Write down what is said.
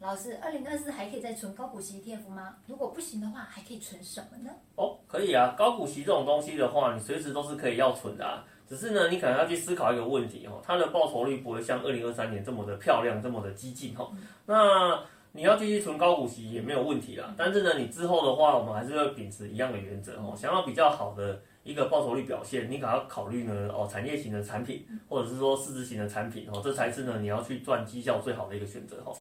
老师，二零二四还可以再存高股息 ETF 吗？如果不行的话，还可以存什么呢？哦，可以啊，高股息这种东西的话，你随时都是可以要存的、啊。只是呢，你可能要去思考一个问题哦，它的报酬率不会像二零二三年这么的漂亮，这么的激进哈。那你要继续存高股息也没有问题啦，但是呢，你之后的话，我们还是要秉持一样的原则哦，想要比较好的一个报酬率表现，你可要考虑呢哦，产业型的产品，或者是说市值型的产品哦，这才是呢你要去赚绩效最好的一个选择哈。